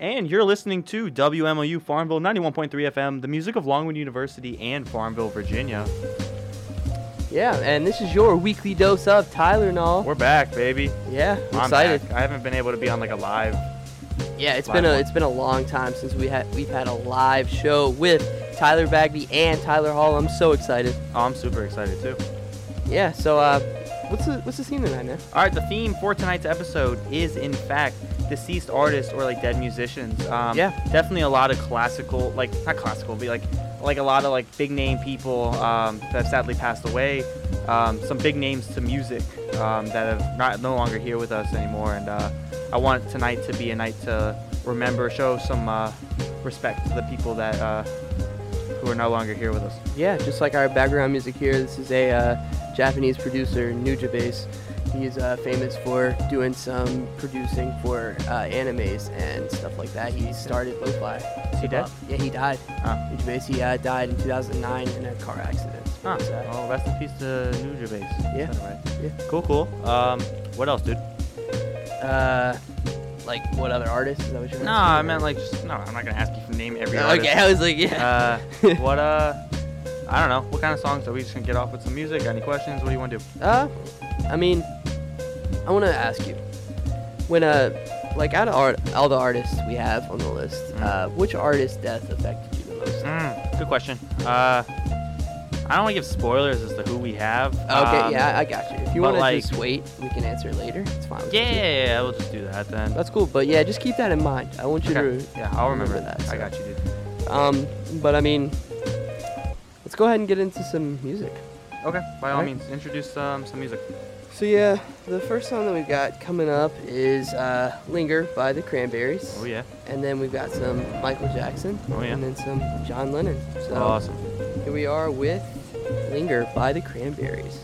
And you're listening to WMLU Farmville 91.3 FM, the music of Longwood University and Farmville, Virginia. Yeah, and this is your weekly dose of Tylenol. We're back, baby. Yeah, I'm, I'm excited. back. I haven't been able to be on like a live. Yeah, it's Live been a one. it's been a long time since we had we've had a live show with Tyler Bagby and Tyler Hall. I'm so excited. Oh, I'm super excited too. Yeah, so uh, what's the what's the scene tonight, man? All right, the theme for tonight's episode is in fact deceased artists or like dead musicians. Um, Yeah. definitely a lot of classical, like not classical, but like like a lot of like big name people um, that have sadly passed away. Um, some big names to music um, that have not no longer here with us anymore, and uh, I want tonight to be a night to remember, show some uh, respect to the people that uh, who are no longer here with us. Yeah, just like our background music here, this is a uh, Japanese producer, Nujabes. He's uh, famous for doing some producing for uh, animes and stuff like that. He started lo-fi. Is he dead? Yeah, he died. Ah. Nujabes, he uh, died in 2009 in a car accident. It's Huh. really sad. Well, rest in peace to Base. Yeah. Right. Yeah. Cool, cool. Um, what else, dude? Uh, like what other artists? Is that what you're No, I meant like just no. I'm not gonna ask you to name every artist. Okay, I was like, yeah. Uh, what uh, I don't know. What kind of songs are we just gonna get off with some music? Got any questions? What do you want to do? Uh, I mean, I want to ask you, when uh, like out of art, all the artists we have on the list, Mm. uh, which artist death affected you the most? Mm, good question. Uh, I don't want to give spoilers as to who we have. Okay, Um, yeah, I got you. If you want to like- just wait, we can answer it later. It's fine. Yeah, yeah, yeah, we'll just do that then. That's cool, but yeah, just keep that in mind. I want you Okay. to. Yeah, I'll remember, remember that. that, I got you, dude. Um, but I mean, let's go ahead and get into some music. Okay, by all Alright. means, introduce um, some music. So yeah, the first song that we've got coming up is uh, "Linger" by the Cranberries. Oh yeah, And then we've got some Michael Jackson. Oh, yeah. And then some John Lennon. So awesome. here we are with Linger by the Cranberries.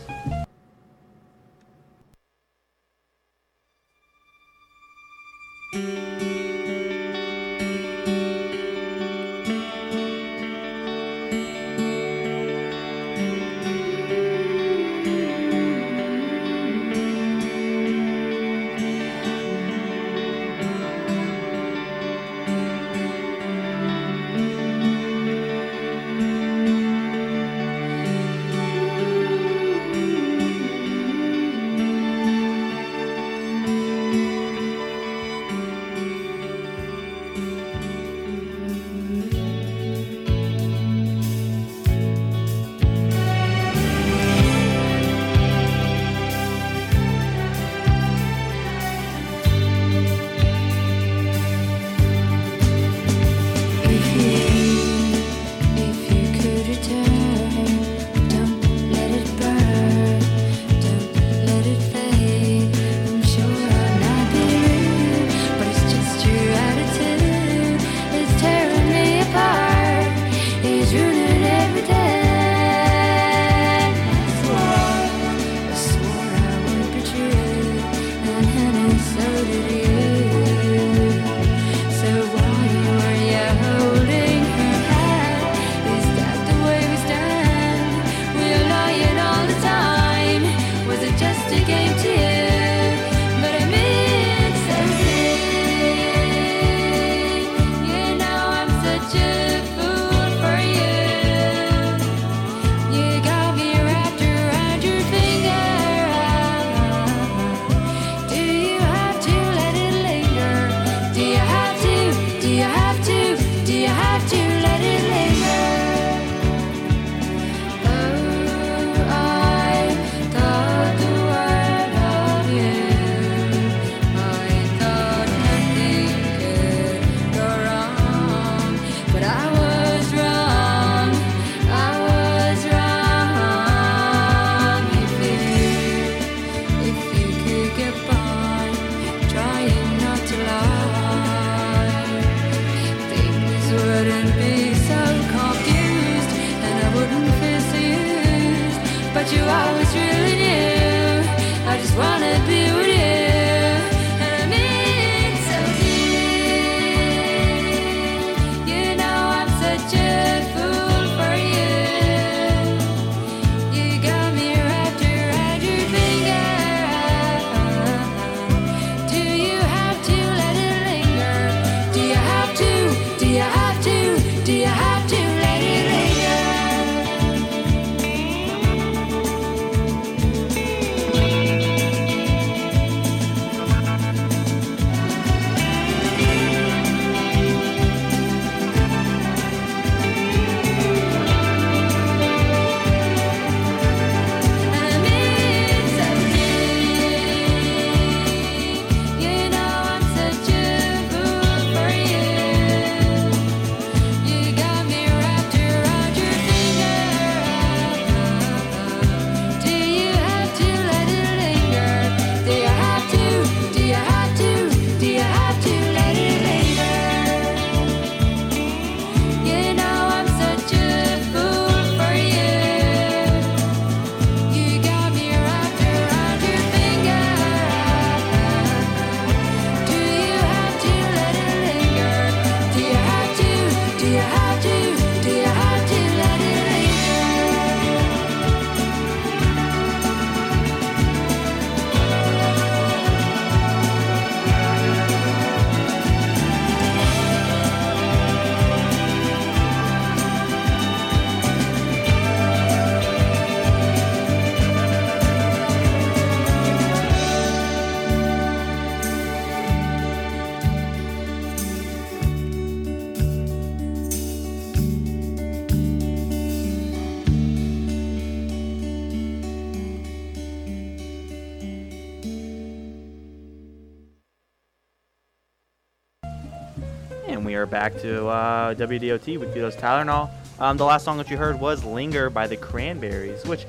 WDOT with Vito's Tylenol. Um, the last song that you heard was "Linger" by the Cranberries, which,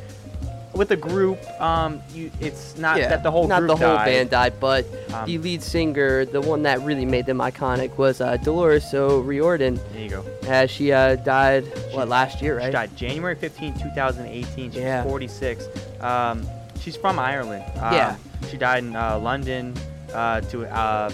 with the group, um, you, it's not yeah, that the whole not group the whole died. band died, but Um, the lead singer, the one that really made them iconic, was uh, Dolores O'Riordan. There you go. As she uh, died, what last year, right? She died January 15, 2018. She's Yeah. 46. Um, she's from Ireland. Um, Yeah. She died in uh, London uh, to uh,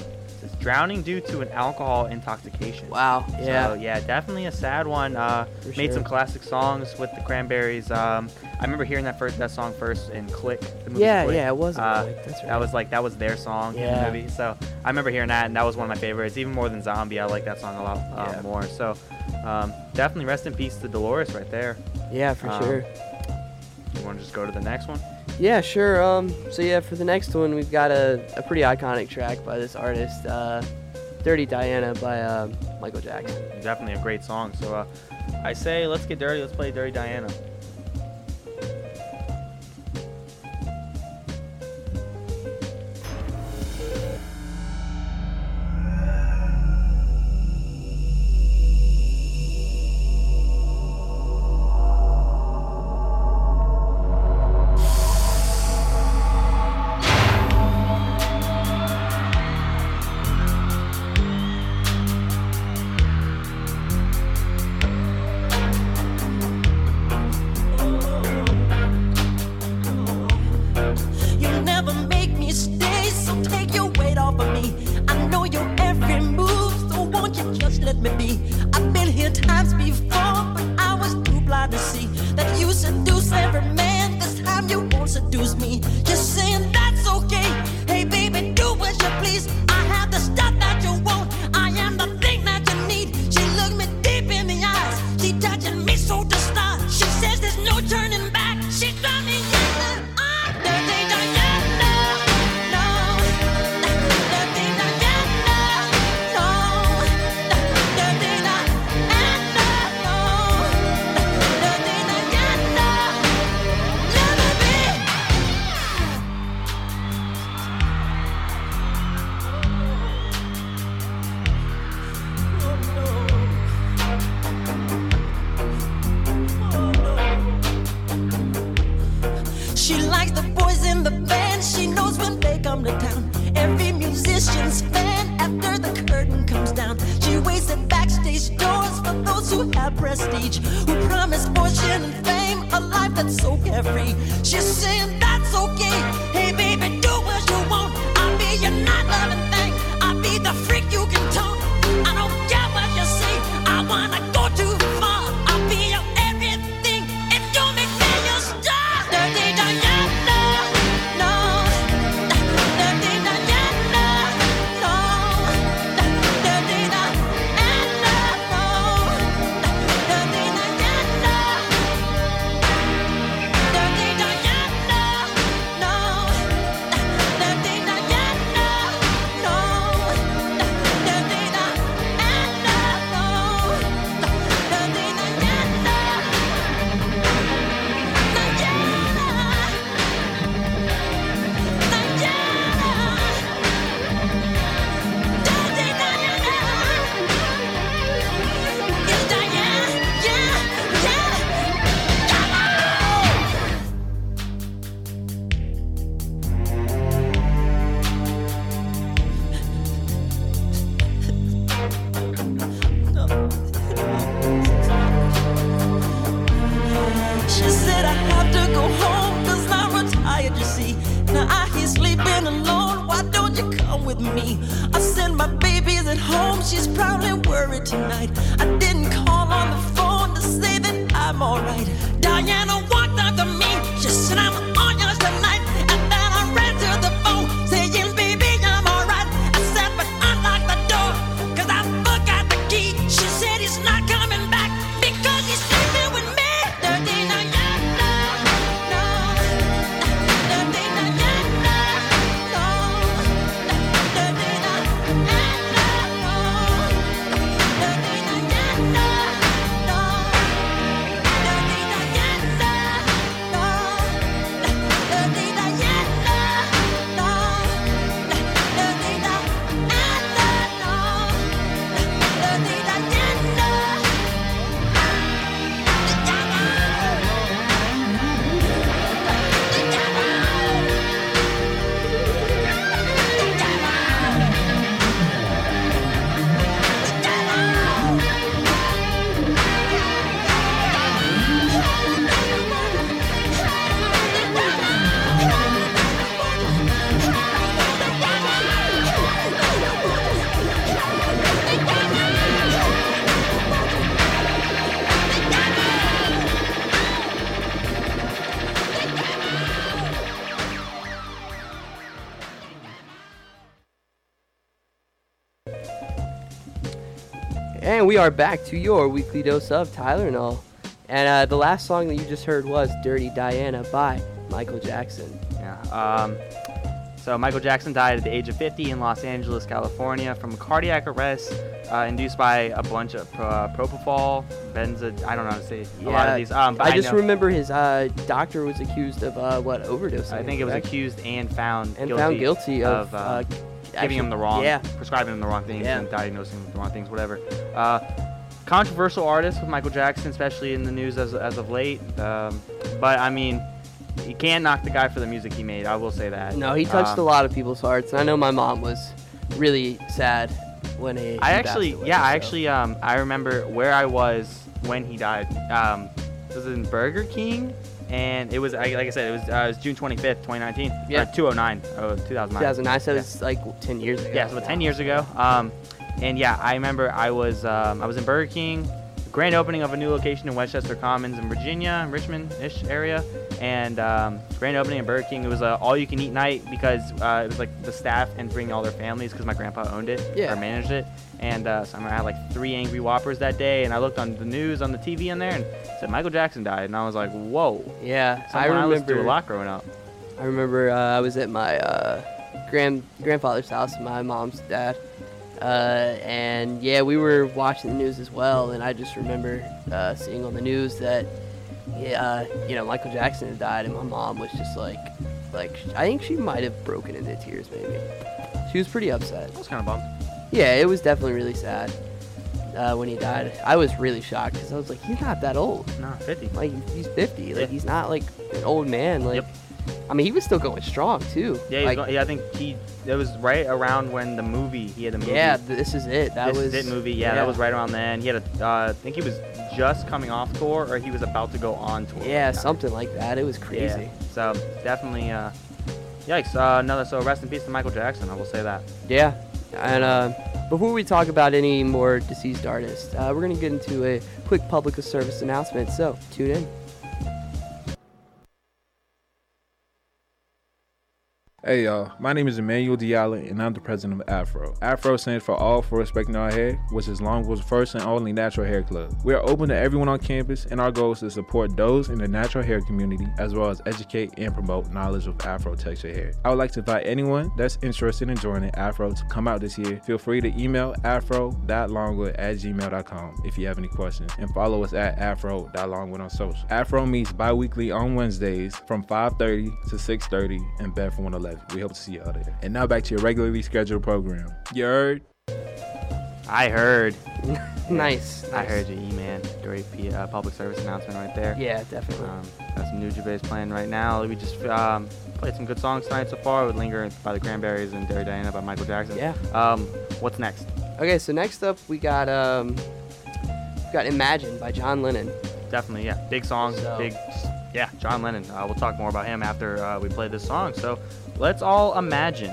drowning due to an alcohol intoxication. Wow. Yeah. So yeah, definitely a sad one. Uh, made some classic songs with the Cranberries. Um, I remember hearing that first that song first in Click. The movie yeah, Click. yeah, it was. Uh, Click, That's right. That was like that was their song in Yeah. the movie. So I remember hearing that, and that was one of my favorites, even more than Zombie. I like that song a lot uh, Yeah. more. So um, definitely rest in peace to Dolores right there. yeah, for um, sure. You want to just go to the next one? Yeah, sure. Um, so yeah, for the next one, we've got a, a pretty iconic track by this artist, uh, "Dirty Diana" by uh, Michael Jackson. Definitely a great song. So uh, I say let's get dirty. Let's play Dirty Diana. Alright. Diana we are back to your weekly dose of Tyler and all. And uh, the last song that you just heard was Dirty Diana by Michael Jackson. Yeah. Um, so Michael Jackson died at the age of 50 in Los Angeles, California, from cardiac arrest uh, induced by a bunch of uh, propofol, benzo. I don't know how to say a lot of these. Um, but I just know- remember his uh, doctor was accused of uh, what overdosing. I think it was accused and found and guilty found guilty of, uh, uh, giving actually- him the wrong, Yeah, prescribing him the wrong things Yeah. and diagnosing him with the wrong things, whatever. Uh, controversial artist with Michael Jackson, especially in the news as, as of late. Um, but I mean, you can't knock the guy for the music he made. I will say that. no, he touched Um, a lot of people's hearts, and I know my mom was really sad when he. I he actually, away, yeah, I actually, um, I remember where I was when he died. Um, it was in Burger King, and it was, I- like I said, it was, uh, it was June 25th, 2019. Yeah. Or 209, oh, 2009. 2009, so Yeah. it's like 10 years ago. Yeah, so about 10 years ago. Um, and yeah, I remember I was um, I was in Burger King, grand opening of a new location in Westchester Commons in Virginia, Richmond-ish area, and um, grand opening in Burger King. It was a all-you-can-eat night because uh, it was like the staff and bringing all their families because my grandpa owned it Yeah. or managed it. And uh, so I, remember I had like three Angry Whoppers that day, and I looked on the news on the TV in there and said Michael Jackson died, and I was like, whoa. Yeah, I Someone I, listened remember. to a lot growing up. I remember uh, I was at my uh, grand grandfather's house, my mom's dad, uh, and yeah, we were watching the news as well. And I just remember uh, seeing on the news that, yeah, uh, you know, Michael Jackson had died, and my mom was just like, like I think she might have broken into tears, maybe. She was pretty upset. I was kind of bummed. Yeah, it was definitely really sad uh, when he died. I was really shocked because I was like, he's not that old. No, 50. Like he's 50. Like he's not like an old man. Like, Yep. I mean, he was still going strong too. Yeah, like, go- yeah, I think he. It was right around when the movie he had a movie. yeah, this is it. That this was is it movie. Yeah, that was right around then. He had a. Uh, I think he was just coming off tour, or he was about to go on tour. Yeah, the something like that. It was crazy. Yeah. So definitely. Uh, yikes. Uh, another. So rest in peace to Michael Jackson. I will say that. Yeah, and uh, before we talk about any more deceased artists, uh, we're gonna get into a quick public service announcement. So tune in. Hey y'all, my name is Emmanuel Diallo and I'm the president of Afro. Afro stands for All for Respecting Our Hair, which is Longwood's first and only natural hair club. We are open to everyone on campus and our goal is to support those in the natural hair community as well as educate and promote knowledge of Afro texture hair. I would like to invite anyone that's interested in joining Afro to come out this year. Feel free to email afro.longwood at gmail.com if you have any questions and follow us at afro.longwood on social. Afro meets bi-weekly on Wednesdays from 5.30 to 6.30 in Bedford 111. We hope to see you all there. And now back to your regularly scheduled program. You heard? I heard. nice. I heard you, E-man. Great P- uh, public service announcement right there. Yeah, definitely. Um, got some Nujabes playing right now. We just um, played some good songs tonight so far with Linger by the Cranberries and Dirty Diana by Michael Jackson. Yeah. Um, what's next? Okay, so next up we got um, we got Imagine by John Lennon. Definitely, yeah. Big song, So- big, yeah. John Lennon. Uh, we'll talk more about him after uh, we play this song. So let's all imagine.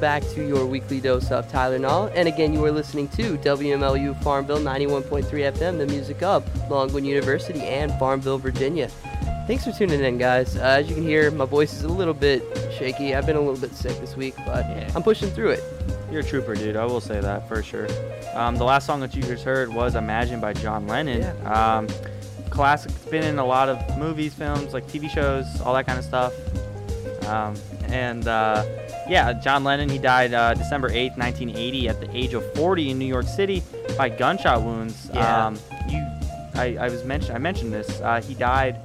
Back to your weekly dose of Tylenol. And again, you are listening to WMLU Farmville 91.3 FM, the music of Longwood University and Farmville, Virginia. Thanks for tuning in, guys. Uh, as you can hear, my voice is a little bit shaky. I've been a little bit sick this week, but Yeah. I'm pushing through it. You're a trooper, dude. I will say that for sure. Um, the last song that you just heard was "Imagine" by John Lennon. Um, classic. It's been in a lot of movies, films, like TV shows, all that kind of stuff. Um, and uh, yeah, John Lennon. He died uh, December 8th, 1980, at the age of 40 in New York City by gunshot wounds. Yeah. Um, you, I, I was mentioned. I mentioned this. Uh, he died.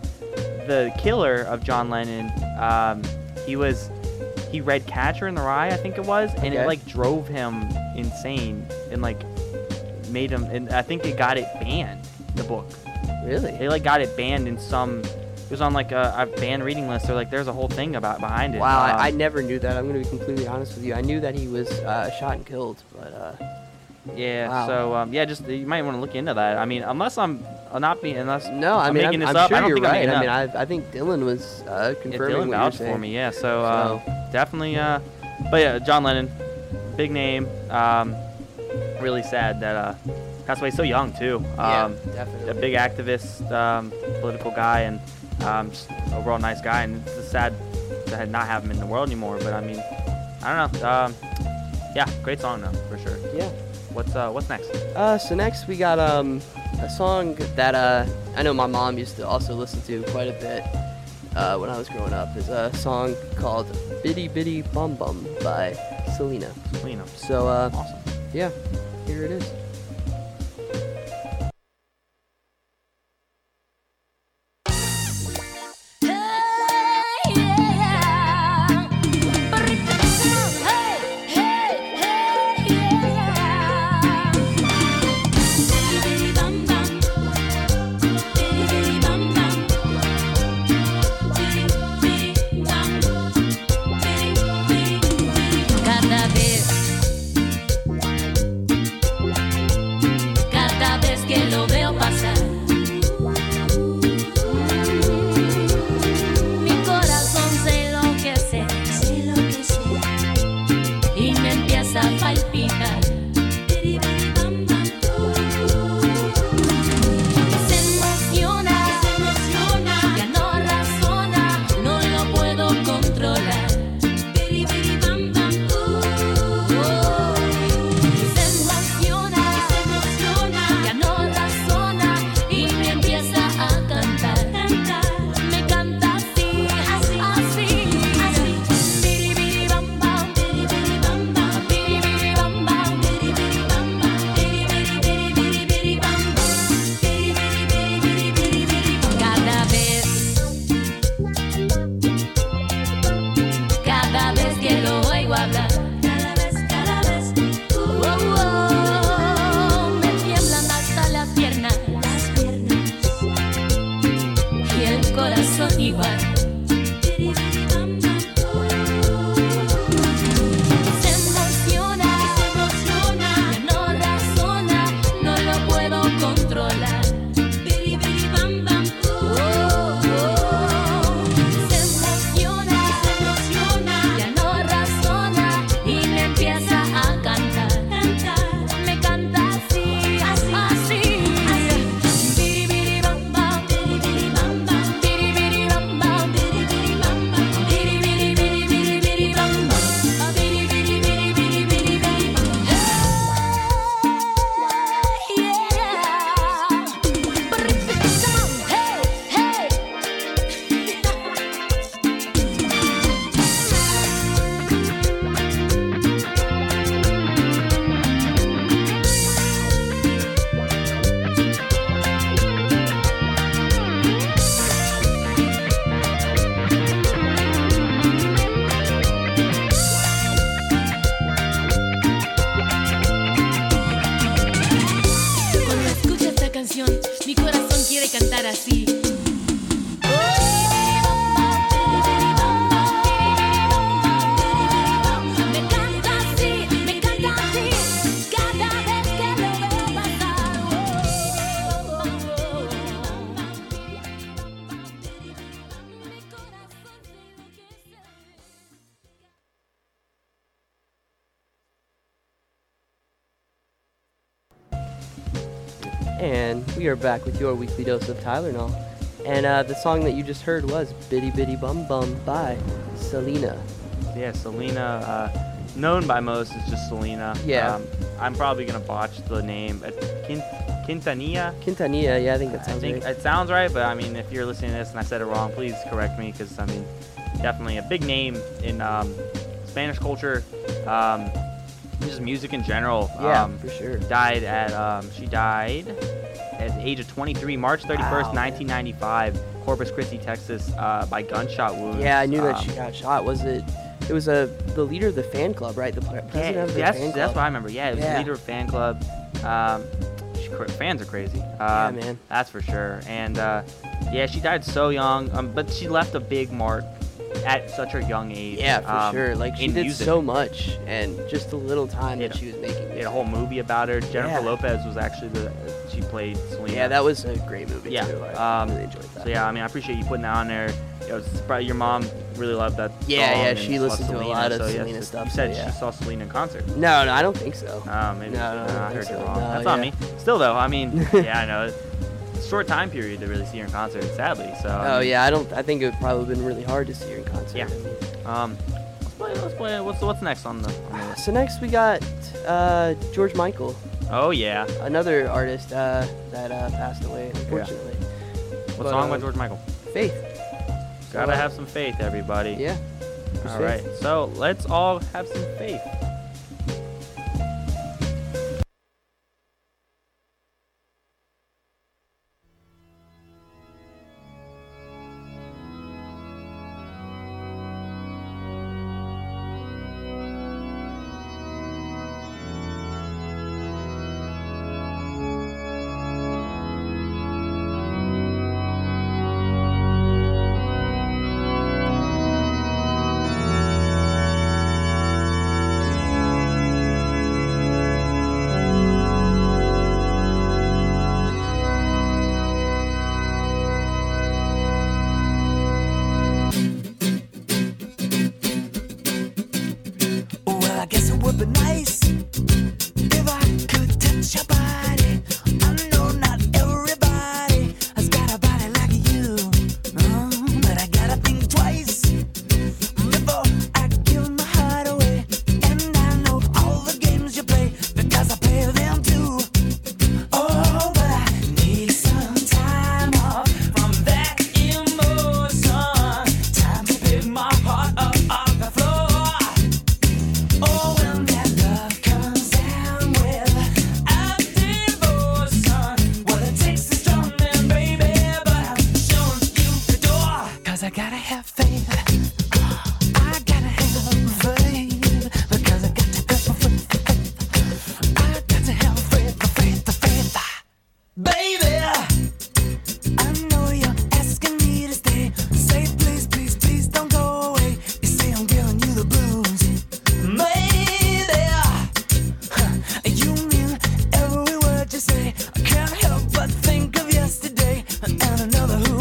The killer of John Lennon. Um, he was. He read Catcher in the Rye, I think it was, and Okay. it like drove him insane and like made him. And I think it got it banned. The book. Really? They like got it banned in some. It was on like a, a banned reading list. Or like there's a whole thing about behind it. Wow, Um, I, I never knew that. I'm going to be completely honest with you. I knew that he was uh, shot and killed, but uh, Yeah. Wow. So um, yeah, just you might want to look into that. I mean, unless I'm uh, not being unless no, I I'm mean, making I'm, this I'm up. sure I don't you're think right. I mean. I, I think Dylan was uh, Yeah, confirming Dylan what you're vouched for me. Yeah. So, uh, definitely. Uh, but yeah, John Lennon, big name. Um, really sad that uh, passed away so young too. Yeah, Um, definitely. a big activist, um, political guy, and um, just overall nice guy. And it's sad to not have him in the world anymore. But I mean, I don't know. Um, yeah, great song though, for sure. Yeah. What's uh, what's next? Uh, so next we got um a song that uh I know my mom used to also listen to quite a bit uh, when I was growing up. Is a song called "Bidi Bidi Bom Bom" by Selena. Selena. So uh, Awesome. yeah, here it is. And we are back with your weekly dose of Tylenol. And uh, the song that you just heard was Bidi Bidi Bom Bom by Selena. Yeah, Selena, uh, known by most as just Selena. Yeah. Um, I'm probably gonna botch the name. Uh, Quin- Quintanilla. Quintanilla, yeah, I think that I think right. it sounds right, but I mean, if you're listening to this and I said it wrong, please correct me, because I mean, definitely a big name in um, Spanish culture, um, just music in general. yeah, Um, for sure. died at um, she died at the age of 23, March 31st, Wow, 1995, Corpus Christi, Texas, uh, by gunshot wounds. Yeah, I knew that Um, she got shot. Was it? It was a the leader of the fan club, right? The president Yeah, of the that's, fan that's what I remember. Yeah, it was Yeah. the leader of fan club. Um, she, fans are crazy. Um, Yeah, man. That's for sure. And uh, yeah, she died so young, um, but she left a big mark at such a young age. Yeah, for um, sure. Like she did music. so much, and just the little time Yeah. that she was making. A whole movie about her. Jennifer Yeah. Lopez was actually the she played Selena. Yeah, that was a great movie Yeah, too. I um, really enjoyed that. So yeah, I mean, I appreciate you putting that on there. It was probably your mom really loved that. Yeah, yeah, she listened to a lot of so, yeah, Selena so stuff, You so, said yeah. she saw Selena in concert. no, no, I don't think so. Oh, maybe. No, no, I uh, don't I heard so. you wrong. No, That's on me. Still though, I mean, yeah, I know. Short time period to really see her in concert, sadly. So. Oh yeah, I don't. I think it would probably been really hard to see her in concert. Yeah. Um, let's play. Let's play. What's what's next on the? On the So next we got uh, George Michael, oh yeah. another artist uh, that uh, passed away, unfortunately. What But, song by uh, George Michael? Faith. Gotta uh, have some faith, everybody. Yeah. All right. So let's all have some faith. Another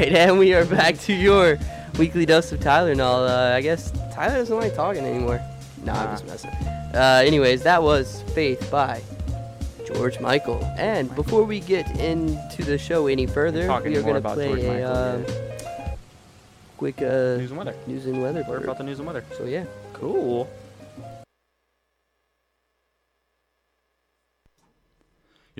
right, and we are back to your weekly dose of Tyler and all. Uh, I guess Tyler doesn't like talking anymore. Nah, I'm just messing. Uh, anyways, that was Faith by George Michael. And before we get into the show any further, we are going to play George a Michael, uh, quick uh, News and weather. news and weather. About the news and weather? So yeah. Cool.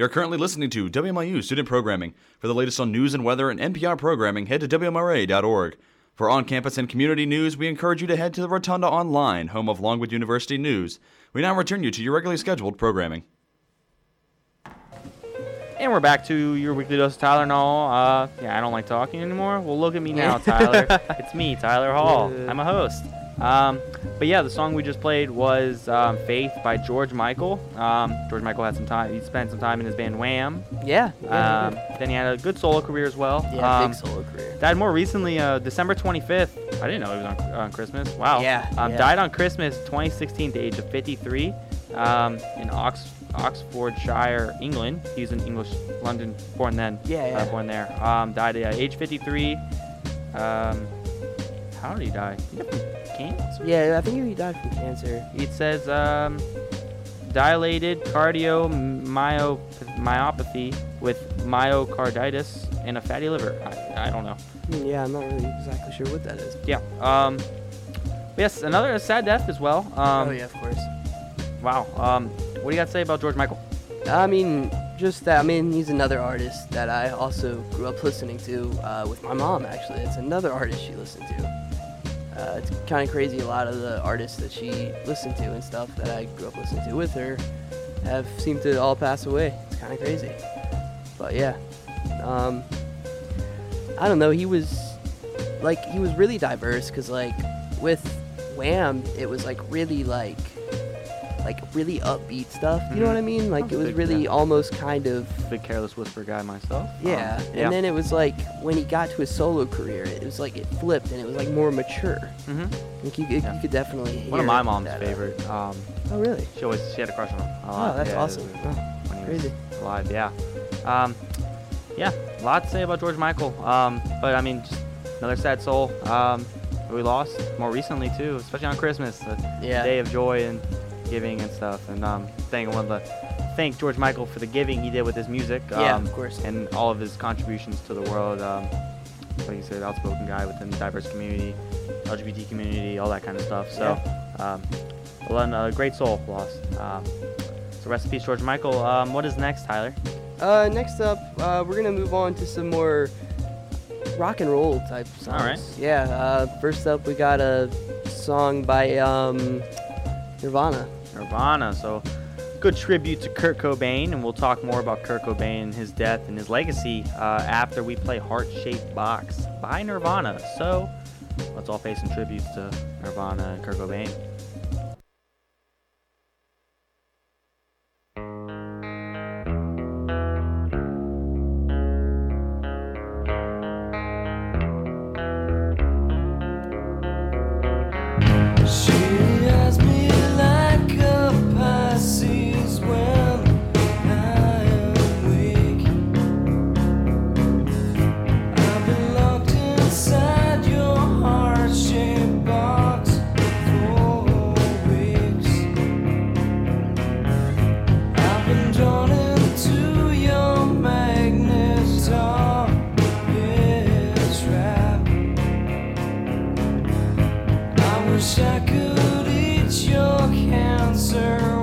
You're currently listening to WMLU Student Programming. For the latest on news and weather and NPR programming, head to WMRA.org. For on campus and community news, we encourage you to head to the Rotunda Online, home of Longwood University News. We now return you to your regularly scheduled programming. And we're back to your weekly dose of Tyler and all. Uh, yeah, I don't like talking anymore. Well, look at me now, Tyler. it's me, Tyler Hall. I'm a host. Um, but yeah, the song we just played was um, "Faith" by George Michael. Um, George Michael had some time. He spent some time in his band Wham. Yeah. yeah, Um, then he had a good solo career as well. yeah Um, big solo career. Died more recently, uh, December 25th. I didn't know he was on, on Christmas. Wow. Yeah, Um, yeah. Died on Christmas 2016 at the age of 53 um, in Ox- Oxfordshire, England. He's in English, London, born then. Yeah, yeah. Uh, born there. Um, died at age 53. How did he die? He cancer. Yeah, I think he died from cancer. It says um, dilated cardiomyopathy with myocarditis and a fatty liver. I, I don't know. Hmm, Yeah, I'm not really exactly sure what that is. Yeah. Um, yes, another sad death as well. Um, oh yeah, of course. Wow. Um, what do you got to say about George Michael? I mean, just that. I mean, he's another artist that I also grew up listening to uh, with my mom. Actually, it's another artist she listened to. Uh, it's kind of crazy. A lot of the artists that she listened to and stuff that I grew up listening to with her have seemed to all pass away. It's kind of crazy. But yeah, um, I don't know. He was like he was really diverse because like with Wham, it was like really like like really upbeat stuff. You know Mhm. what I mean? Like I'm it was big really fan. almost kind of Big careless whisper guy myself. yeah. Um, And then it was like when he got to his solo career, it was like it flipped and it was like more mature. Mm-hmm. Like you, could- Yeah. you could definitely hear One of my mom's that, favorite. Um, Oh really? she always she had a crush on him. a Oh, that's yeah, awesome. Oh, When he crazy. was alive, yeah. Um, yeah, a lot to say about George Michael. Um, but I mean, just another sad soul. Um, that we lost more recently too, especially on Christmas, the Yeah. day of joy and giving and stuff. And um, thank I wanted to thank George Michael for the giving he did with his music. Yeah, um, of course. And all of his contributions to the world. Um, like you said, outspoken guy within the diverse community, LGBT community, all that kind of stuff. So, um, well, then, a great soul lost. Um, so rest in peace, George Michael. Um, what is next, Tyler? Uh, next up, uh, we're gonna move on to some more rock and roll type songs. All right. Yeah. Uh, first up, we got a song by um, Nirvana. Nirvana. So, good tribute to Kurt Cobain, and we'll talk more about Kurt Cobain and his death and his legacy uh, after we play Heart Shaped Box by Nirvana. So, let's all pay some tributes to Nirvana and Kurt Cobain. Wish I could eat your cancer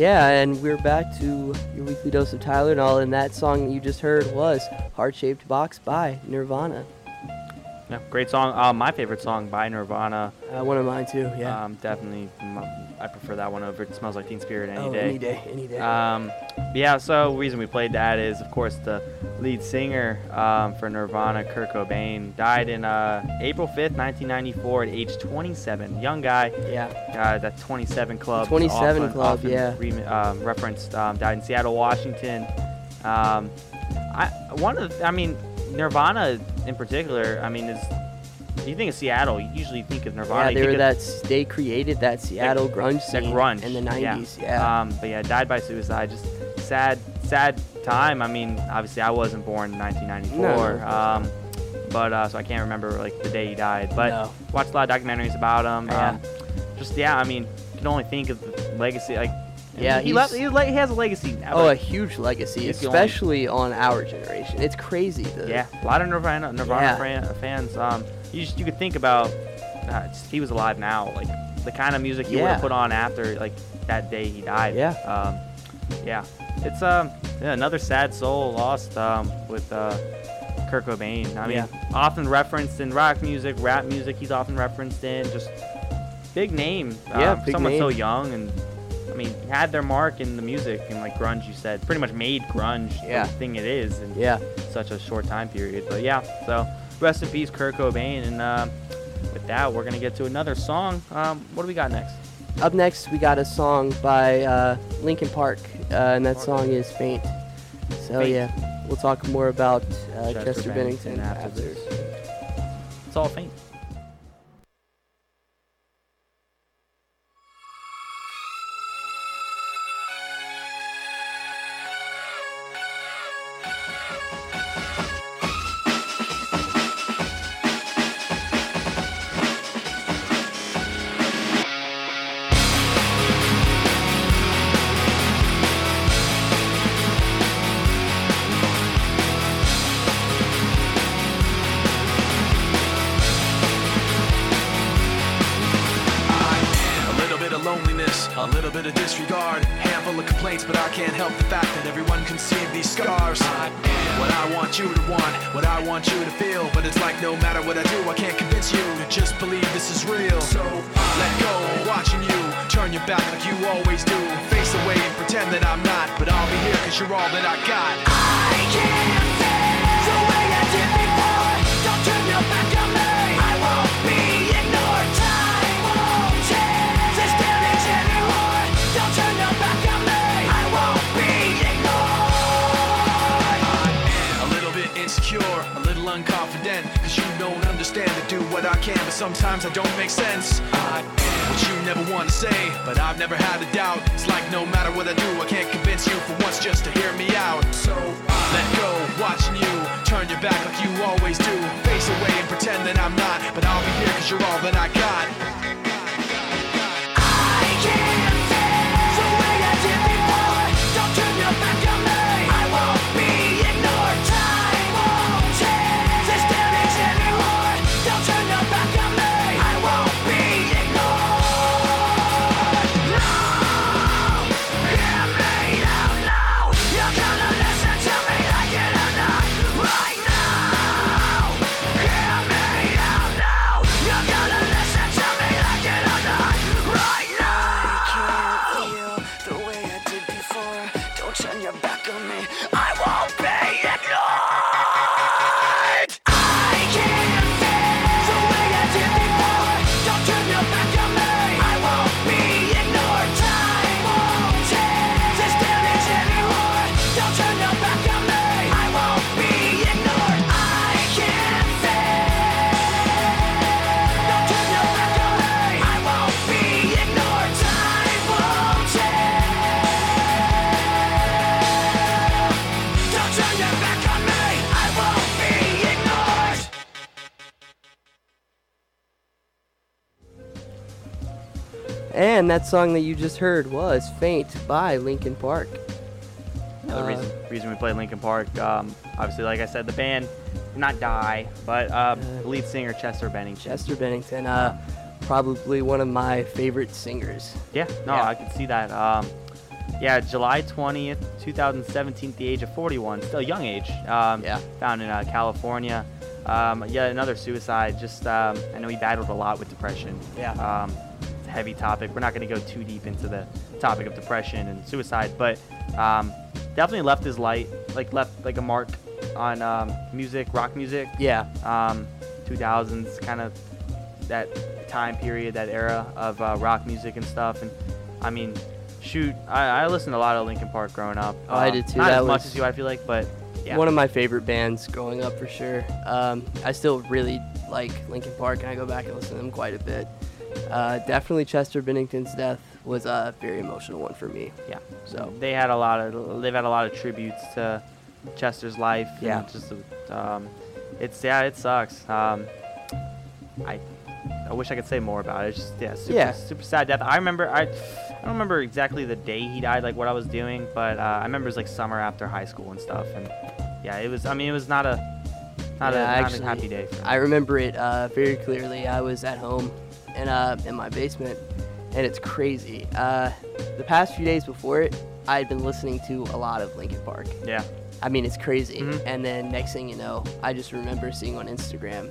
Yeah, and we're back to your weekly dose of all, and that song that you just heard was Heart Shaped Box by Nirvana. Yeah, great song. Uh, my favorite song by Nirvana. Uh, one of mine too, yeah. Um, definitely, I prefer that one over "It Smells Like Teen Spirit" any oh, day. any day, any day. Um, yeah, so the reason we played that is, of course, the lead singer um, for Nirvana, Kurt Cobain, died in uh, April 5th, 1994, at age 27. Young guy. yeah. Uh, that 27 club. 27 often- Club, often yeah. re- um, referenced. Um, died in Seattle, Washington. Um, I one of the, I mean, Nirvana in particular. I mean, is you think of Seattle, you usually think of Nirvana. Yeah, they were that they created that Seattle grunge that scene grunge in the 90s. Yeah. Um, but yeah, died by suicide. Just sad, sad time. I mean, obviously I wasn't born in 1994. No, um, but uh, so I can't remember like the day he died. But No. watched a lot of documentaries about him. Yeah. Um, just yeah, I mean, you can only think of the legacy. Like, Yeah, he left. He, le- he has a legacy now. oh, a huge legacy, especially on our generation. It's crazy. The, yeah, a lot of Nirvana, Nirvana Yeah. fans. Um, you just you could think about uh, just- he was alive now, like the kind of music he would have put on after like that day he died. Yeah. Um, yeah, it's um yeah, another sad soul lost um with uh, Kurt Cobain. I mean, Yeah. often referenced in rock music, rap music. He's often referenced in just big name. Yeah, um, big someone so young and. I mean, had their mark in the music and like grunge. You said pretty much made grunge Yeah. the thing it is, and Yeah. such a short time period. But yeah, so rest in peace, Kurt Cobain. And um, with that, we're gonna get to another song. Um, what do we got next? Up next, we got a song by uh, Linkin Park, uh, and that song is Faint. So Faint. yeah, we'll talk more about uh, Chester Chester, Bennington Bennington, after after. this. It's all faint. Your back like you always do. Face away and pretend that I'm not, but I'll be here cause you're all that I got. And that song that you just heard was Faint by Linkin Park. Another Uh, reason reason we played Linkin Park. Um, obviously, like I said, the band did not die, but uh, the lead singer Chester Bennington. Chester Bennington, uh, probably one of my favorite singers. Yeah, no, Yeah. I could see that. Um, yeah, July 20th, 2017, the age of 41, still young age. Um, Yeah. Found in uh, California. Um, yeah, another suicide. Just um, I know he battled a lot with depression. Yeah. Um, a heavy topic. We're not going to go too deep into the topic of depression and suicide, but um, definitely left his light, like left like a mark on um, music, rock music. Yeah. Um, 2000s, kind of that time period, that era of uh, rock music and stuff. And I mean, shoot, I, I listened to a lot of Linkin Park growing up. Oh, I Uh, did too. Not That as much as you, I feel like, but yeah. One of my favorite bands growing up for sure. Um, I still really like Linkin Park, and I go back and listen to them quite a bit. Uh, definitely Chester Bennington's death was a very emotional one for me. Yeah. So they had a lot of they've had a lot of tributes to Chester's life. Yeah. Just um, it's yeah, it sucks. Um, I I wish I could say more about it. It's just yeah, super Yeah. super sad death. I remember I. I don't remember exactly the day he died, like what I was doing, but uh, I remember it was like summer after high school and stuff, and yeah, it was. I mean, it was not a not, Yeah, a, not actually, a happy day. For me. I remember it uh, very clearly. I was at home and uh, in my basement, and it's crazy. Uh, the past few days before it, I had been listening to a lot of Linkin Park. yeah, I mean, it's crazy. Mhm. And then next thing you know, I just remember seeing on Instagram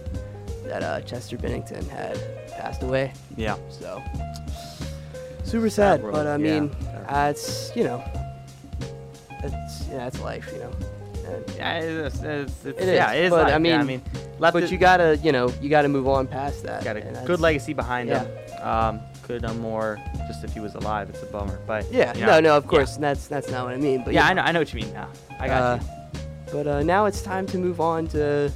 that uh, Chester Bennington had passed away. yeah. So super sad, but I mean, that uh, it's you know, it's yeah, it's life, you know. And- Yeah, it's, it's, it's, It yeah, is, it is. but life, I yeah, I mean- mean, left but it- you gotta, you know, you gotta move on past that. got a good legacy behind yeah. him. Um, could have done more. Just if he was alive, it's a bummer. But Yeah, you no, know, no, of yeah. course, that's that's not what I mean. But yeah, I know, I know what you mean now. I got uh, you. But uh, now it's time to move on to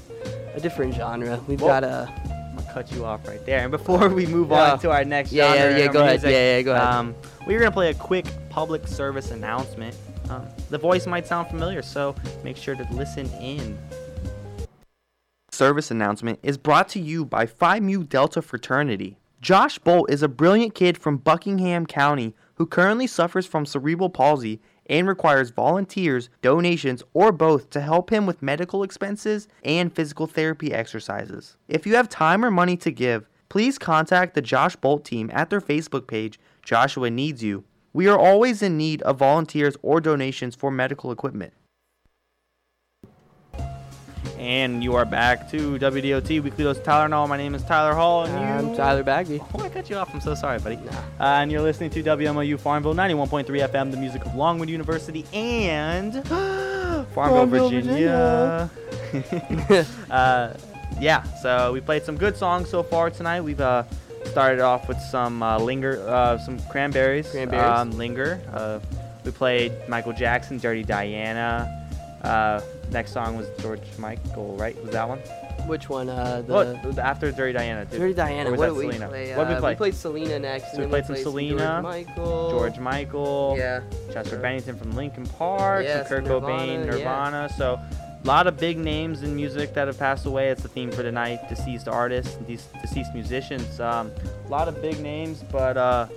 a different genre. We've Well, got a I'm gonna cut you off right there. And before we move Yeah. on to our next Yeah, genre, yeah, yeah, of go ahead. Yeah, yeah, go ahead. Um, we're gonna play a quick public service announcement. Um, the voice might sound familiar, so make sure to listen in. Service announcement is brought to you by Phi Mu Delta Fraternity. Josh Bolt is a brilliant kid from Buckingham County who currently suffers from cerebral palsy and requires volunteers, donations, or both to help him with medical expenses and physical therapy exercises. If you have time or money to give, please contact the Josh Bolt team at their Facebook page, Joshua Needs You. We are always in need of volunteers or donations for medical equipment. And you are back to WDOT Weekly Dose Tyler Hall. My name is Tyler Hall, and I'm you. Tyler Bagby. Oh, I cut you off. I'm so sorry, buddy. Nah. Uh, and you're listening to WMLU Farmville 91.3 FM, the music of Longwood University and Farmville, Farmville, Virginia. uh, yeah, so we played some good songs so far tonight. We've uh, started off with some uh, Linger, uh, some Cranberries. Cranberries. Um, Linger. Uh, we played Michael Jackson, Dirty Diana. Uh, next song was George Michael, right? Was that one? Which one? Uh, the What? After Dirty Diana. did- Dirty Diana. or was What that did we Selena? play? What did we Uh, play? played Selena next. So we played some George Selena, Michael. George Michael. Yeah. Chester Bennington from Linkin Park, some Kurt Nirvana, Cobain, yeah. Nirvana. So a lot of big names in music that have passed away. It's the theme for tonight. Deceased artists, these deceased musicians. Um, a lot of big names, but uh,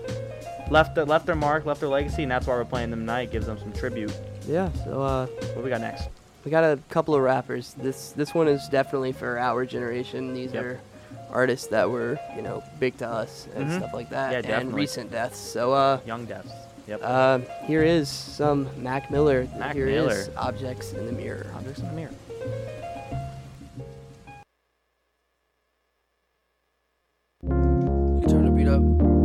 left the, left their mark, left their legacy, and that's why we're playing them tonight. Gives them some tribute. Yeah. So uh, What we got next? we got a couple of rappers. This this one is definitely for our generation. These Yep. are artists that were you know big to us and Mhm. stuff like that. Yeah, and definitely. recent deaths. So uh, Young Deaths. Yep. uh, here is some Mac Miller. Mac Here is Miller. Objects in the Mirror. Objects in the mirror. You turn the beat up.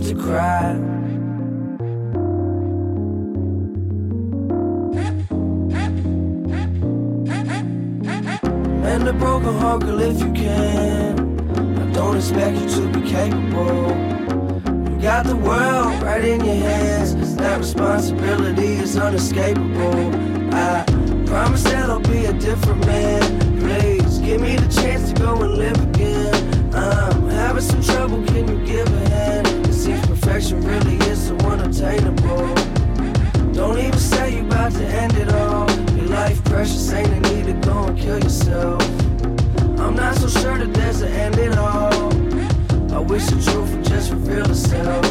You to cry. Mend a broken heart, girl, if you can. I don't expect you to be capable. You got the world right in your hands. That responsibility is unescapable. I promise that I'll be a different man. Please give me the chance to go and live again. I'm having some trouble. Can you give a hand? Seems perfection really is so unattainable. Don't even say you about to end it all. Your life precious, ain't a need to go and kill yourself. I'm not so sure that there's an end at all. I wish the truth would just reveal itself.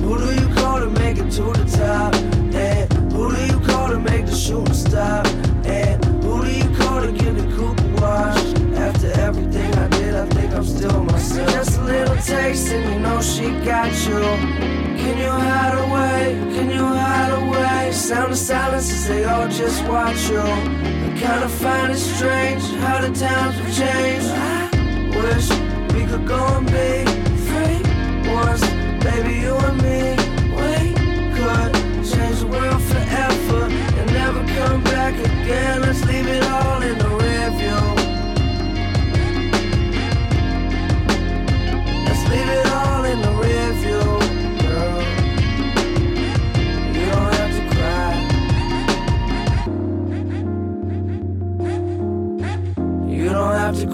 Who do you call to make it to the top? And who do you call to make the shooting stop? And who do you call to give the coupe a wash? After everything myself. Just a little taste, and you know she got you. Can you hide away? Can you hide away? Sound of silence as they all just watch you. I kinda find it strange how the times have changed. I wish we could go and be free once, baby, you and me. We could change the world forever and never come back again. Let's leave it all in the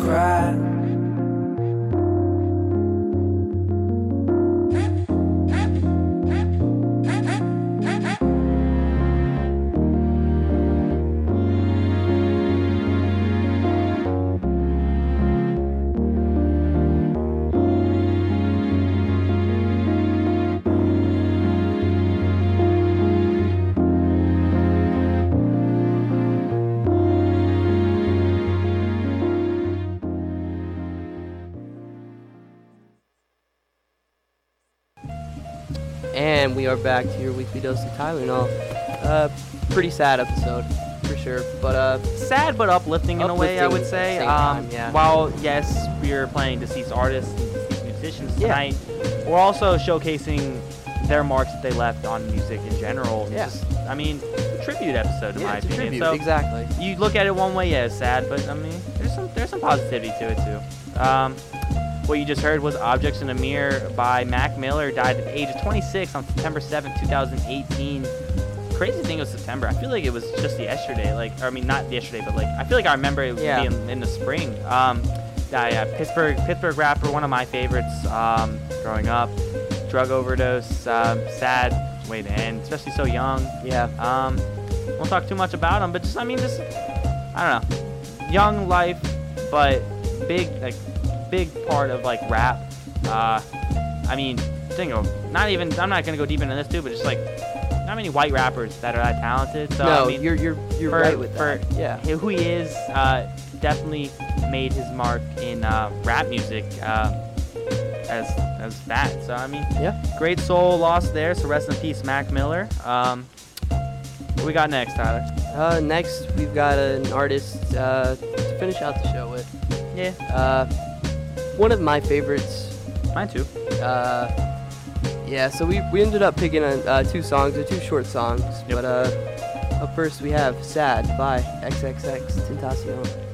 cry. And we are back to your weekly dose of tyler Tylenol. Uh, pretty sad episode, for sure. But uh, sad but uplifting in a way, I would say. um, time, yeah. While yes, we are playing deceased artists and deceased musicians Yeah. we're also showcasing their marks that they left on music in general. Yeah. Just, I mean, a tribute episode in yeah, my opinion. tribute. So exactly. you look at it one way, yeah, it's sad, but I mean, there's some there's some positivity to it too. Um, what you just heard was "Objects in a Mirror" by Mac Miller. Died at the age of 26 on September 7th, 2018. Crazy thing was September. I feel like it was just yesterday. Like, or I mean, not yesterday, but like I feel like I remember it Yeah. being in the spring. Um, yeah, yeah, Pittsburgh Pittsburgh rapper, one of my favorites um, growing up. Drug overdose, um, sad way to end, especially so young. Yeah. Um, won't talk too much about him, but just I mean, just I don't know, young life, but big like big part of like rap. Uh, I mean, think of not even I'm not gonna go deep into this too, but just like not many white rappers that are that talented. So no, I mean, you're you're you're for, right with for that. Yeah. who he is, uh, definitely made his mark in uh, rap music uh, as as that. So I mean, Yeah. great soul lost there. So rest in peace, Mac Miller. Um, what we got next, Tyler? Uh, next we've got an artist uh, to finish out the show with. Yeah, Uh, one of my favorites. mine too. Uh, yeah, so we, we ended up picking uh, uh, two songs, they're two short songs. Yep. But uh, up first we have "Sad" by XXX Tentacion.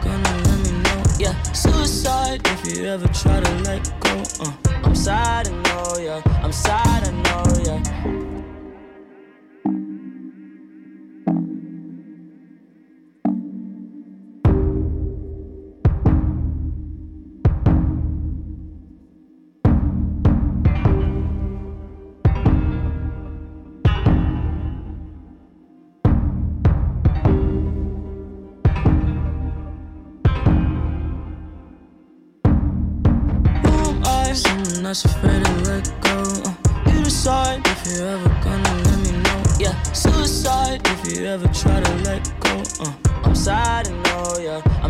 suicide if you ever try to let go. Uh, I'm sad, I know, yeah. I'm sad,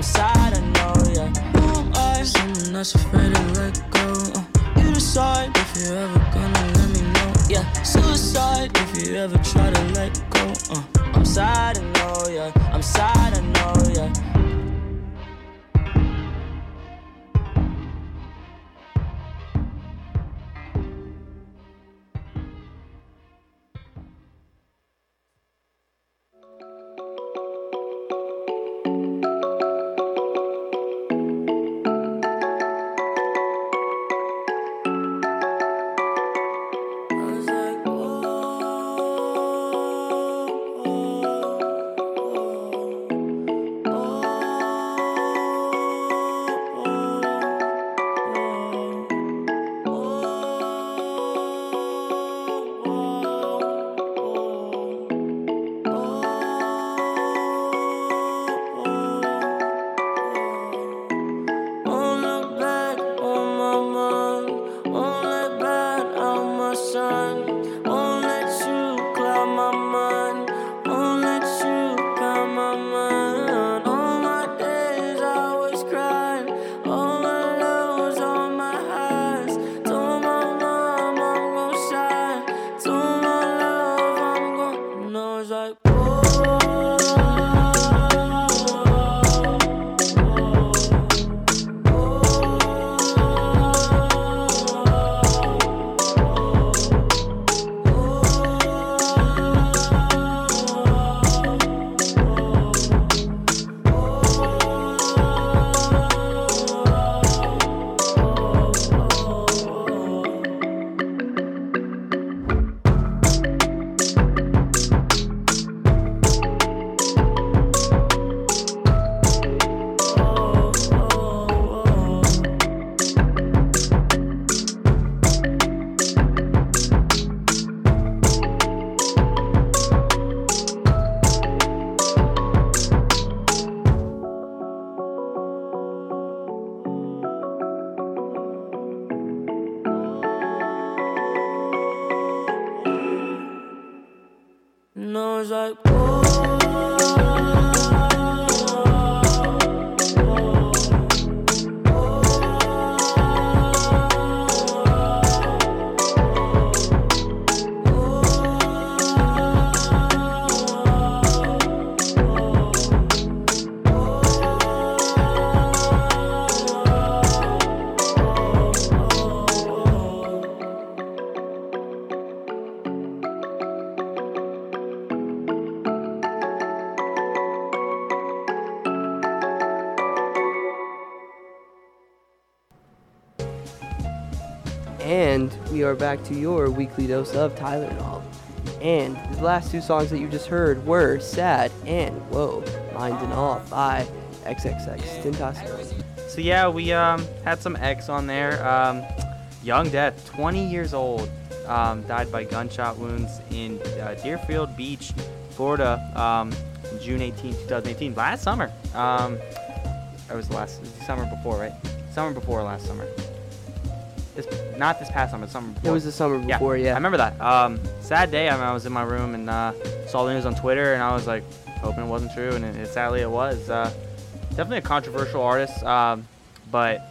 I'm sad, I know, yeah. Who I? Someone that's afraid to let go. Uh, you decide if you're ever gonna let me know. Yeah, suicide if you ever try to let go. Uh, I'm sad, are back to your weekly dose of Tylenol. And the last two songs that you just heard were Sad and Whoa, Mind in Awe by XXX. So yeah, we um, had some X on there. Um, young death, 20 years old, um, died by gunshot wounds in uh, Deerfield Beach, Florida, um, June 18, 2018. Last summer. Um, it was last summer before, right? Summer before last summer. This, not this past summer, but summer It was the summer before, I yeah. I remember that. Um, sad day. I, mean, I was in my room and uh, saw the news on Twitter, and I was like, hoping it wasn't true, and it, it, sadly it was. Uh, definitely a controversial artist, um, but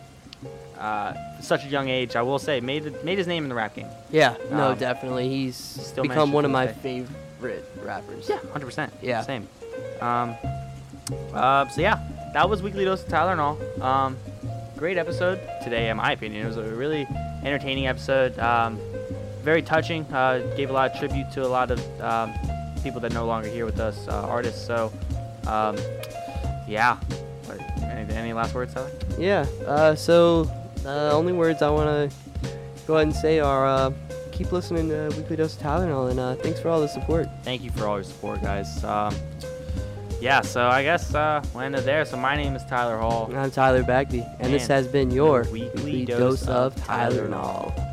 uh, such a young age, I will say, made made his name in the rap game. Yeah, no, Um, definitely. He's still become one of my this favorite rappers. Yeah, hundred percent. Yeah. same. Um, uh, so yeah, that was weekly dose of Tyler and all. Um, great episode today, in my opinion. It was a really entertaining episode. Um, very touching. Uh, gave a lot of tribute to a lot of um, people that no longer here with us, uh, artists. So, um, yeah. Any, any last words, Tyler? Yeah. Uh, so the only words I want to go ahead and say are uh, keep listening to Weekly Dose of Tylenol, and uh, thanks for all the support. Thank you for all your support, guys. Yeah, so I guess uh, we'll end it there. So my name is Tyler Hall. I'm Tyler Bagby, and this has been your weekly Weekly dose Dose of of Tylenol.